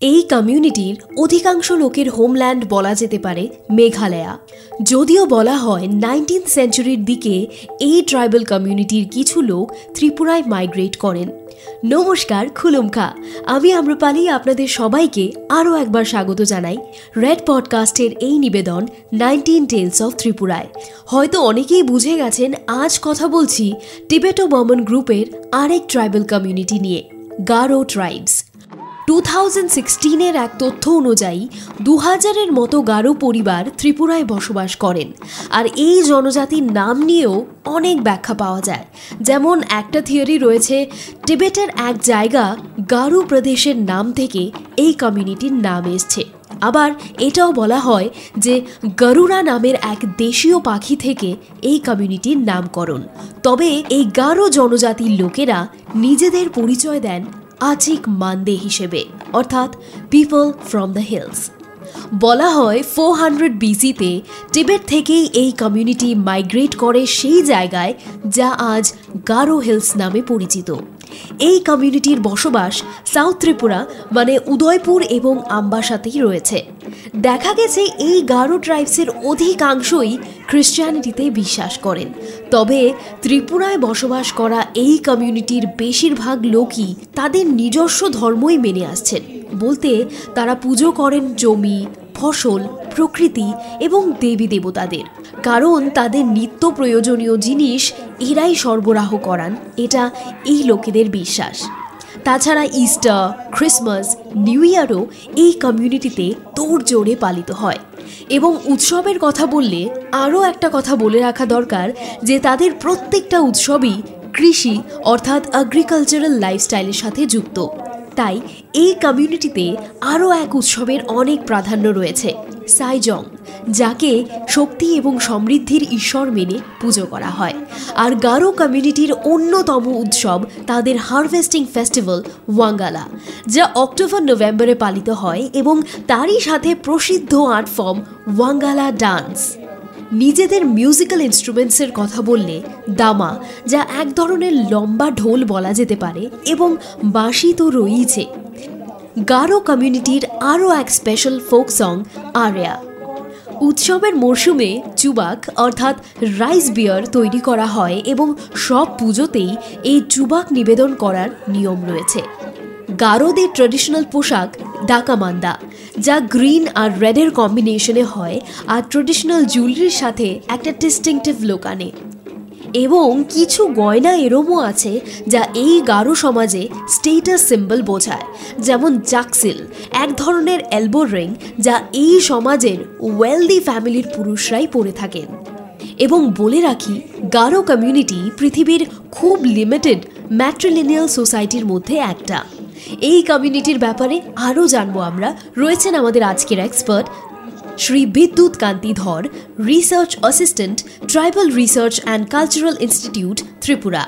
এই কমিউনিটির অধিকাংশ লোকের হোমল্যান্ড বলা যেতে পারে মেঘালয়া। যদিও বলা হয় নাইনটিন সেঞ্চুরির দিকে এই ট্রাইবাল কমিউনিটির কিছু লোক ত্রিপুরায় মাইগ্রেট করেন। নমস্কার, খুলুমখা। আমি আম্রপালি, আপনাদের সবাইকে আরও একবার স্বাগত জানাই রেড পডকাস্টের এই নিবেদন নাইনটিন টেলস অফ ত্রিপুরায়। হয়তো অনেকেই বুঝে গেছেন, আজ কথা বলছি টিবেটো বমন গ্রুপের আরেক ট্রাইবাল কমিউনিটি নিয়ে গারো ট্রাইবস টু থাউজেন্ড সিক্সটিনের এক তথ্য অনুযায়ী দু হাজারের মতো গারো পরিবার ত্রিপুরায় বসবাস করেন। আর এই জনজাতির নাম নিয়েও অনেক ব্যাখ্যা পাওয়া যায়। যেমন একটা থিওরি রয়েছে, টিবেটের এক জায়গা গারো প্রদেশের নাম থেকে এই কমিউনিটির নাম এসছে। আবার এটাও বলা হয় যে গরুড়া নামের এক দেশীয় পাখি থেকে এই কমিউনিটির নামকরণ। তবে এই গারো জনজাতির লোকেরা নিজেদের পরিচয় দেন আজিক মান্দে হিসেবে, অর্থাৎ পিপল ফ্রম দ্য হিলস বলা হয় ফোর হান্ড্রেড বিসিতে টিবেট থেকেই এই কমিউনিটি মাইগ্রেট করে সেই জায়গায় যা আজ গারো হিলস নামে পরিচিত। এই কমিউনিটির বসবাস সাউথ ত্রিপুরা মানে উদয়পুর এবং আম্বাসাতেই রয়েছে। দেখা গেছে এই গারো ট্রাইবসের অধিকাংশই খ্রিস্টানিটিতে বিশ্বাস করেন। তবে ত্রিপুরায় বসবাস করা এই কমিউনিটির বেশিরভাগ লোকই তাদের নিজস্ব ধর্মই মেনে আসছেন। বলতে তারা পুজো করেন জমি, ফসল, প্রকৃতি এবং দেবী দেবতাদের কারণ তাদের নিত্য প্রয়োজনীয় জিনিস এরাই সরবরাহ করান, এটা এই লোকেদের বিশ্বাস। তাছাড়া ইস্টার ক্রিসমাস নিউ ইয়ারও এই কমিউনিটিতে তোর জোরে পালিত হয়। এবং উৎসবের কথা বললে আরও একটা কথা বলে রাখা দরকার যে তাদের প্রত্যেকটা উৎসবই কৃষি অর্থাৎ অ্যাগ্রিকালচারাল লাইফস্টাইলের সাথে যুক্ত। তাই এই কমিউনিটিতে আরও এক উৎসবের অনেক প্রাধান্য রয়েছে, সাইজং, যাকে শক্তি এবং সমৃদ্ধির ঈশ্বর মেনে পুজো করা হয়। আর গারো কমিউনিটির অন্যতম উৎসব তাদের হারভেস্টিং ফেস্টিভ্যাল ওয়াঙ্গালা, যা অক্টোবর নভেম্বরে পালিত হয় এবং তারই সাথে প্রসিদ্ধ আর্ট ফর্ম ওয়াঙ্গালা ডান্স। নিজেদের মিউজিক্যাল ইনস্ট্রুমেন্টসের কথা বললে দামা, যা এক ধরনের লম্বা ঢোল বলা যেতে পারে এবং বাঁশি তো রয়েছে গারো কমিউনিটির আরও এক স্পেশাল ফোক সং আরিয়া। উৎসবের মরশুমে চুবাক, অর্থাৎ রাইস বিয়ার তৈরি করা হয় এবং সব পুজোতেই এই চুবাক নিবেদন করার নিয়ম রয়েছে। গারোদের ট্রেডিশনাল পোশাক ডাকামান্দা যা গ্রিন আর রেডের কম্বিনেশনে হয় আর ট্রেডিশনাল জুয়েলারির সাথে একটা ডিস্টিংটিভ লুক আনে। এবং কিছু গয়না এরমও আছে যা এই গারো সমাজে স্টেটাস সিম্বল বোঝায়, যেমন জাকসিল এক ধরনের এলবো রিং যা এই সমাজের ওয়েলদি ফ্যামিলির পুরুষরাই পরে থাকেন। এবং বলে রাখি, গারো কমিউনিটি পৃথিবীর খুব লিমিটেড ম্যাট্রিলিনিয়াল সোসাইটির মধ্যে একটা। এই কমিউনিটির ব্যাপারে আরও জানব আমরা। রয়েছেন আমাদের আজকের expert Shri Bidyut Kanti Dhar research assistant tribal research and cultural institute Tripura.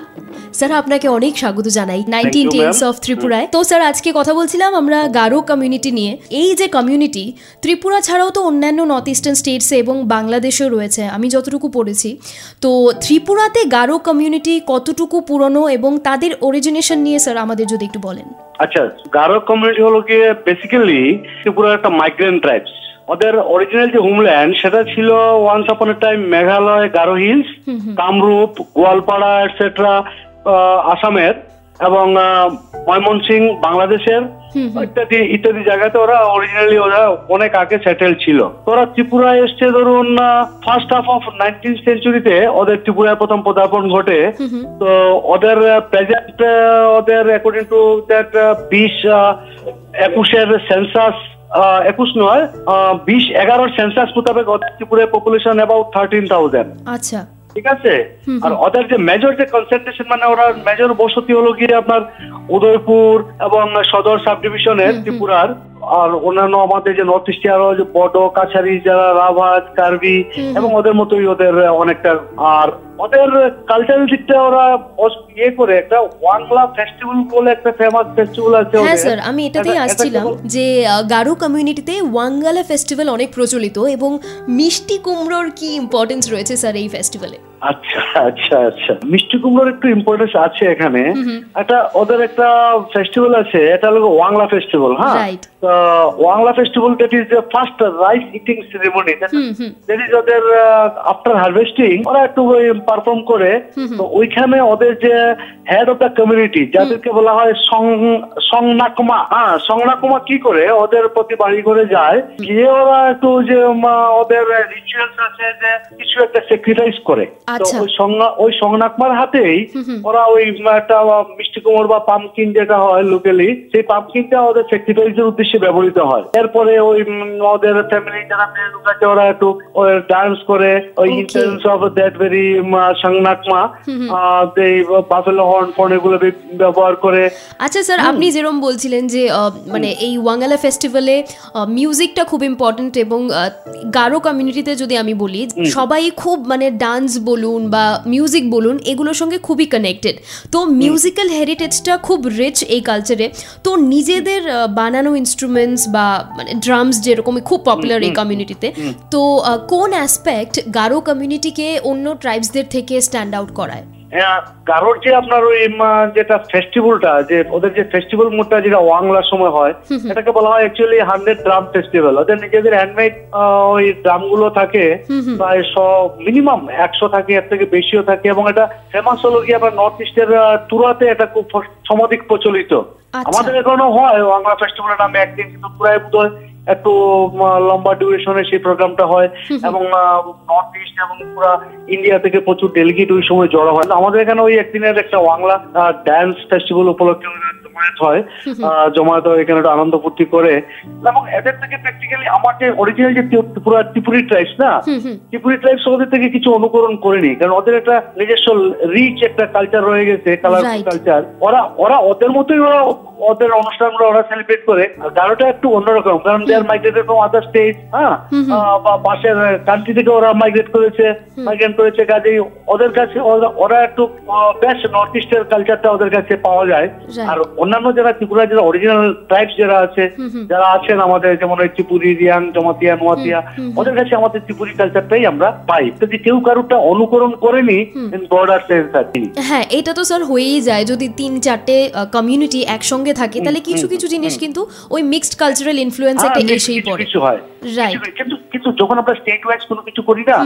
Sir আপনাকে অনেক স্বাগত জানাই। Nineteen ma'am. অফ ত্রিপুরায় তো স্যার আজকে কথা বলছিলাম আমরা গারো কমিউনিটি নিয়ে। এই যে কমিউনিটি ত্রিপুরা ছাড়াও তো অন্যান্য নর্থ ইস্টার্ন স্টেটসে এবং বাংলাদেশেও রয়েছে আমি যতটুকু পড়েছি। তো ত্রিপুরাতে গারো কমিউনিটি কতটুকু পুরনো এবং তাদের অরিজিনেশন নিয়ে স্যার আমাদের যদি একটু বলেন। আচ্ছা গারো কমিউনিটি হলো গিয়ে বেসিক্যালি ত্রিপুরার একটা মাইগ্রেন্ট ট্রাইবস ওদের অরিজিনাল যে হোমল্যান্ড সেটা ছিল once upon a time Meghalaya Garo hills Kamrup Goalpara etcetera আসামের। এবং ময়মনসিং বাংলাদেশের ইত্যাদি ইত্যাদি জায়গাতে ওরা অরিজিনালি ওরা অনেক আগে সেটেল ছিল। ওরা ত্রিপুরায় এসছে ধরুন ফার্স্ট হাফ অফ নাইনটিন সেঞ্চুরিতে ওদের ত্রিপুরায় প্রথম পদার্পণ ঘটে। তো ওদের প্রেজেন্ট ওদের অ্যাকর্ডিং টু দ্যাট বিশ একুশের সেন্সাস একুশ নয় বিশ এগারোর সেন্সাস মোতাবেক ওদের ত্রিপুরার পপুলেশন অ্যাবাউট থার্টিন থাউজেন্ড আচ্ছা। ঠিক আছে? আর ওদের যে মেজর যে কনসেন্ট্রেশন মানে ওরা মেজর বসতি হলো গিয়ে আপনার উদয়পুর এবং সদর সাব ডিভিশনের ত্রিপুরার আর অন্যান্য আমাদের যে নর্থ ইস্টে আরও যে বড় কাছারি যারা রাভাজ কার্বি এবং ওদের মতোই ওদের অনেকটা আর ওদের কালচারাল দিকটা ওরা ইয়ে করে একটা ওয়াংলা ফেস্টিভ্যাল বলে একটা ফেমাস ফেস্টিভ্যাল আছে হ্যাঁ স্যার আমি এটাতেই এটা- এটা আসছিলাম যে গারো কমিউনিটিতে ওয়াঙ্গালা ফেস্টিভ্যাল অনেক প্রচলিত এবং মিষ্টি কুমড়োর কি ইম্পর্টেন্স রয়েছে স্যার এই ফেস্টিভ্যালে আচ্ছা আচ্ছা আচ্ছা। মিষ্টি কুমড়োর একটু ইম্পর্টেন্স আছে এখানে। একটা ওদের একটা ফেস্টিভ্যাল আছে এটা হলো ওয়াংলা ফেস্টিভ্যাল হ্যাঁ? তো Wangala festival that is the first rice eating ceremony that is ওদের আফটার হারভেস্টিং ওরা একটু পারফর্ম করে। তো ওইখানে ওদের যে হেড অফ দ্য কমিউনিটি যাদেরকে বলা হয় সং সংনাকমা হ্যাঁ সংনাকমা কি করে? ওদের প্রতি বাড়ি করে যায় গিয়ে ওরা একটু যে ওদের রিচুয়ালস আছে যে কিছু একটা স্যাক্রিফাইস করে। তো আচ্ছা। ওই সংজ্ঞা ওই সংনাকমার হাতেই ওরা ওই একটা মিষ্টি কুমড় বা পামকিন যেটা হয় লোকালি সেই পামকিনটা ওদের উদ্দেশ্যে ব্যবহৃত হয়। এরপরে ওই ওদের ফ্যামিলি যারা লোক আছে ওরা একটু ডান্স করে ওই. অফ দ্যাট ভেরি সংনাকমা এই বাফেলো হর্ন এগুলো ব্যবহার করে। আচ্ছা স্যার আপনি যেরকম বলছিলেন যে মানে এই ওয়াঙ্গালা ফেস্টিভ্যালে মিউজিকটা খুব ইম্পর্ট্যান্ট এবং গারো কমিউনিটিতে যদি আমি বলি সবাই খুব মানে ডান্স বলুন বা মিউজিক বলুন এগুলোর সঙ্গে খুবই কানেক্টেড তো মিউজিক্যাল হেরিটেজটা খুব রিচ এই কালচারে তো নিজেদের বানানো ইনস্ট্রুমেন্টস বা মানে ড্রামস যেরকমই খুব পপুলার এই কমিউনিটিতে তো কোন অ্যাসপেক্ট গারো কমিউনিটিকে অন্য ট্রাইবসদের থেকে স্ট্যান্ড আউট করায়? কারোর যে আপনার ওই যেটা ফেস্টিভ্যালটা যে ওদের যে ফেস্টিভ্যাল মোডটা যেটা ওয়াংলার সময় হয় এটাকে বলা হয় অ্যাকচুয়ালি হান্ড্রেড ড্রাম ফেস্টিভ্যাল ওদের নিজেদের হ্যান্ডমেড ওই ড্রামগুলো থাকে প্রায় সব মিনিমাম একশো থাকে এর থেকে বেশিও থাকে এবং এটা ফেমাস হলো কি আপনার নর্থ ইস্টের তুরাতে এটা খুব সমাধিক প্রচলিত। আচ্ছা। আমাদের এখানেও হয় ওয়াংলা ফেস্টিভ্যালের নামে একদিন কিন্তু পুরাই বোধ হয় একটু লম্বা ডিউরেশনে সেই প্রোগ্রামটা হয় এবং নর্থ ইস্ট এবং পুরা ইন্ডিয়া থেকে প্রচুর ডেলিগেট ওই সময় জড়ো হয়। আমাদের এখানে ওই একদিনের একটা বাংলা ড্যান্স ফেস্টিভ্যাল উপলক্ষে জমায়েত হয়। জমায়েত হয় এখানে একটা আনন্দ ফুর্তি করে। এবং এদের থেকে প্র্যাকটিক্যালি আমার যে অরিজিনাল যে ত্রিপুরা ত্রিপুরি ট্রাইবস না ত্রিপুরি ট্রাইবস ওদের থেকে কিছু অনুকরণ করেনি কারণ ওদের একটা নিজস্ব রিচ একটা কালচার রয়ে গেছে কালারফুল কালচার ওরা ওরা ওদের মতোই ওরা ওদের অনুষ্ঠানগুলো ওরা সেলিব্রেট করে। গারোটা একটু অন্যরকম কারণ they are migrated from other state হ্যাঁ? বা পাশের কান্ট্রি থেকে ওরা মাইগ্রেট করেছে মাইগ্রেট করেছে কাজেই ওদের কাছে ওরা- একটু বেশ নর্থ ইস্টের কালচারটা ওদের কাছে পাওয়া যায়. আর অন্যান্য যারা ত্রিপুরা যারা অরিজিনাল ট্রাইবস যারা আছে যারা আছেন আমাদের যেমন ওই ত্রিপুরি রিয়াং জমাতিয়া নোয়াতিয়া ওদের কাছে আমাদের ত্রিপুরি কালচারটাই আমরা পাই। যদি কেউ কারোটা অনুকরণ করেনি বর্ডার সেন্স আর হ্যাঁ এটা তো স্যার হয়েই যায়। যদি তিন চারটে কমিউনিটি একসঙ্গে থাকে তাহলে কিছু কিছু জিনিস কিন্তু ওই মিক্সড কালচারাল ইনফ্লুয়েন্স একটা এসেই পড়ে। কিছু হয়. কিছু- কিন্তু কিন্তু যখন আমরা স্টেট ওয়াইজ কোনো কিছু করি না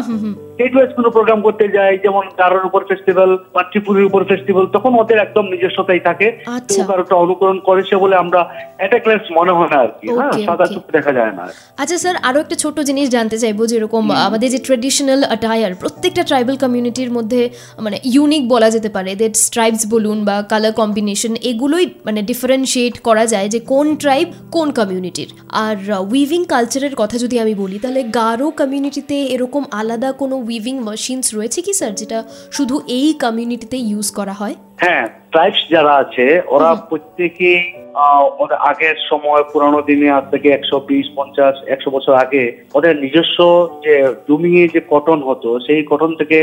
স্টেট ওয়াইজ কোনো প্রোগ্রাম করতে যাই যেমন কারোর উপর ফেস্টিভ্যাল বা ত্রিপুরের উপর ফেস্টিভ্যাল তখন ওদের একদম নিজস্বতাই থাকে। আচ্ছা। কেউ কারোটা অনুকরণ করেছে বলে আমরা অ্যাটাকলেস মনে হয় না আর কি। হ্যাঁ সাদা. চুপ দেখা যায় না আচ্ছা স্যার আরও একটা ছোট জিনিস জানতে চাইব যেরকম আমাদের যে ট্রেডিশনাল অ্যাটায়ার প্রত্যেকটা ট্রাইবাল কমিউনিটির মধ্যে মানে ইউনিক বলা যেতে পারে এদের স্ট্রাইপস বলুন বা কালার কম্বিনেশন এগুলোই মানে ডিফারেন্সিয়েট করা যায় যে কোন ট্রাইব কোন কমিউনিটির আর উইভিং কালচারের কথা যদি আমি বলি তাহলে গারো কমিউনিটিতে এরকম আলাদা কোনো উইভিং মেশিনস রয়েছে কি স্যার যেটা শুধু এই কমিউনিটিতে ইউজ করা হয়? হ্যাঁ ট্রাইবস যারা আছে ওরা ওদের আগের সময় পুরানো দিনে আজ থেকে একশো বিশ পঞ্চাশ একশো বছর আগে ওদের নিজস্ব যে জমিয়ে যে কটন হতো সেই কটন থেকে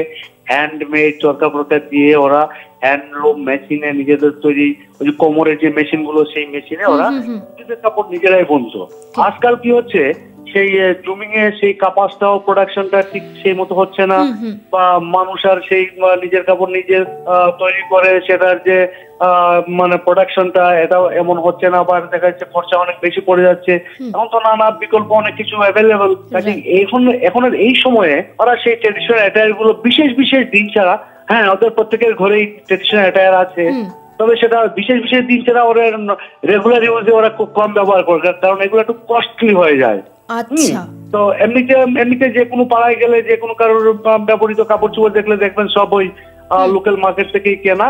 হ্যান্ডমেড চরকা প্রকা দিয়ে ওরা হ্যান্ডলুম মেশিনে নিজেদের তৈরি ওই যে কোমরের যে মেশিনগুলো সেই মেশিনে ওরা নিজেদের কাপড় নিজেরাই বুনতো। আজকাল কি হচ্ছে সেই জুমিং এ সেই কাপাসটাও প্রোডাকশনটা ঠিক সেই মতো হচ্ছে না। বা মানুষ আর সেই নিজের কাপড় নিজের আহ, তৈরি করে সেটার যে আহ, মানে প্রোডাকশনটা এটাও এমন হচ্ছে না বা দেখা যাচ্ছে খরচা অনেক বেশি পড়ে যাচ্ছে। এখন তো নানা বিকল্প অনেক কিছু অ্যাভেলেবল কাজে এখন এখন এই সময়ে ওরা সেই ট্রেডিশনাল অ্যাটায়ারগুলো বিশেষ বিশেষ দিন ছাড়া হ্যাঁ ওদের প্রত্যেকের ঘরেই ট্রেডিশনাল অ্যাটায়ার আছে। তবে সেটা বিশেষ বিশেষ দিন ছাড়া ওরা রেগুলার ইউজে ওরা খুব কম ব্যবহার করে কারণ এগুলো একটু কস্টলি হয়ে যায়। আচ্ছা। তো এমনিতে এমনিতে যে কোনো পাড়ায় গেলে যে কোনো কারোর ব্যবহৃত কাপড় চোপড় দেখলে দেখবেন সব ওই লোকাল মার্কেট থেকেই কেনা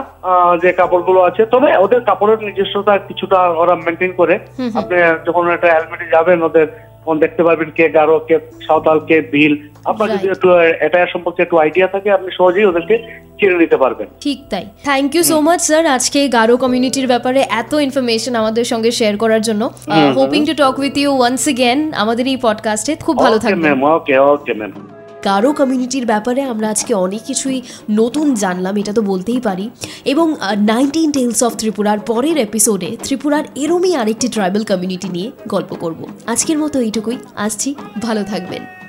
যে কাপড়গুলো আছে। তবে ওদের কাপড়ের নিজস্বতা কিছুটা ওরা মেনটেন করে। আপনি যখন একটা হেলমেটে যাবেন ওদের তখন দেখতে পারবেন কে গারো কে সাঁওতাল কে ভিল। আপনার যদি একটু এটার সম্পর্কে একটু আইডিয়া থাকে আপনি সহজেই ওদেরকে চিনে নিতে পারবেন। ঠিক তাই। Thank you so much sir আজকে গারো কমিউনিটির ব্যাপারে এত ইনফরমেশন আমাদের সঙ্গে শেয়ার করার জন্য। Hoping to talk with you once again আমাদের এই পডকাস্টে খুব ভালো থাকবেন। ওকে ওকে ম্যাম গারো কমিউনিটির ব্যাপারে আমরা আজকে অনেক কিছুই নতুন জানলাম এটা তো বলতেই পারি। এবং নাইনটিন টেলস অফ ত্রিপুরার পরের এপিসোডে ত্রিপুরার এরমই আরেকটি ট্রাইবাল কমিউনিটি নিয়ে গল্প করব। আজকের মতো এইটুকুই। আসছি। ভালো থাকবেন।